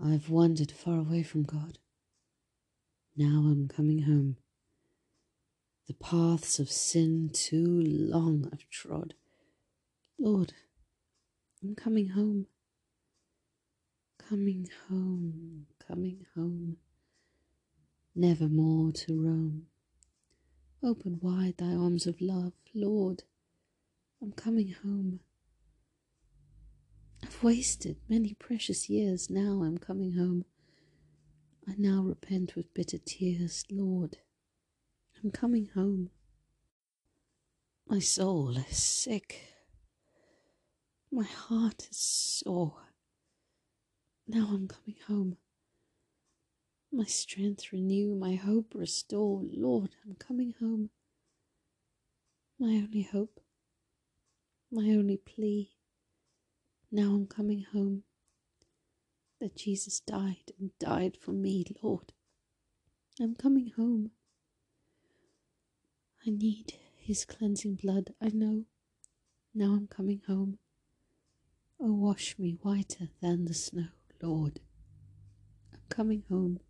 I've wandered far away from God. Now I'm coming home. The paths of sin too long I've trod. Lord, I'm coming home. Coming home, coming home, never more to roam. Open wide thy arms of love, Lord, I'm coming home. Wasted many precious years, now I'm coming home. I now repent with bitter tears, Lord, I'm coming home. My soul is sick, my heart is sore. Now I'm coming home. My strength renew, my hope restore. Lord, I'm coming home. My only hope, my only plea. Now I'm coming home. That Jesus died and died for me, Lord. I'm coming home. I need his cleansing blood, I know. Now I'm coming home. Oh, wash me whiter than the snow, Lord. I'm coming home.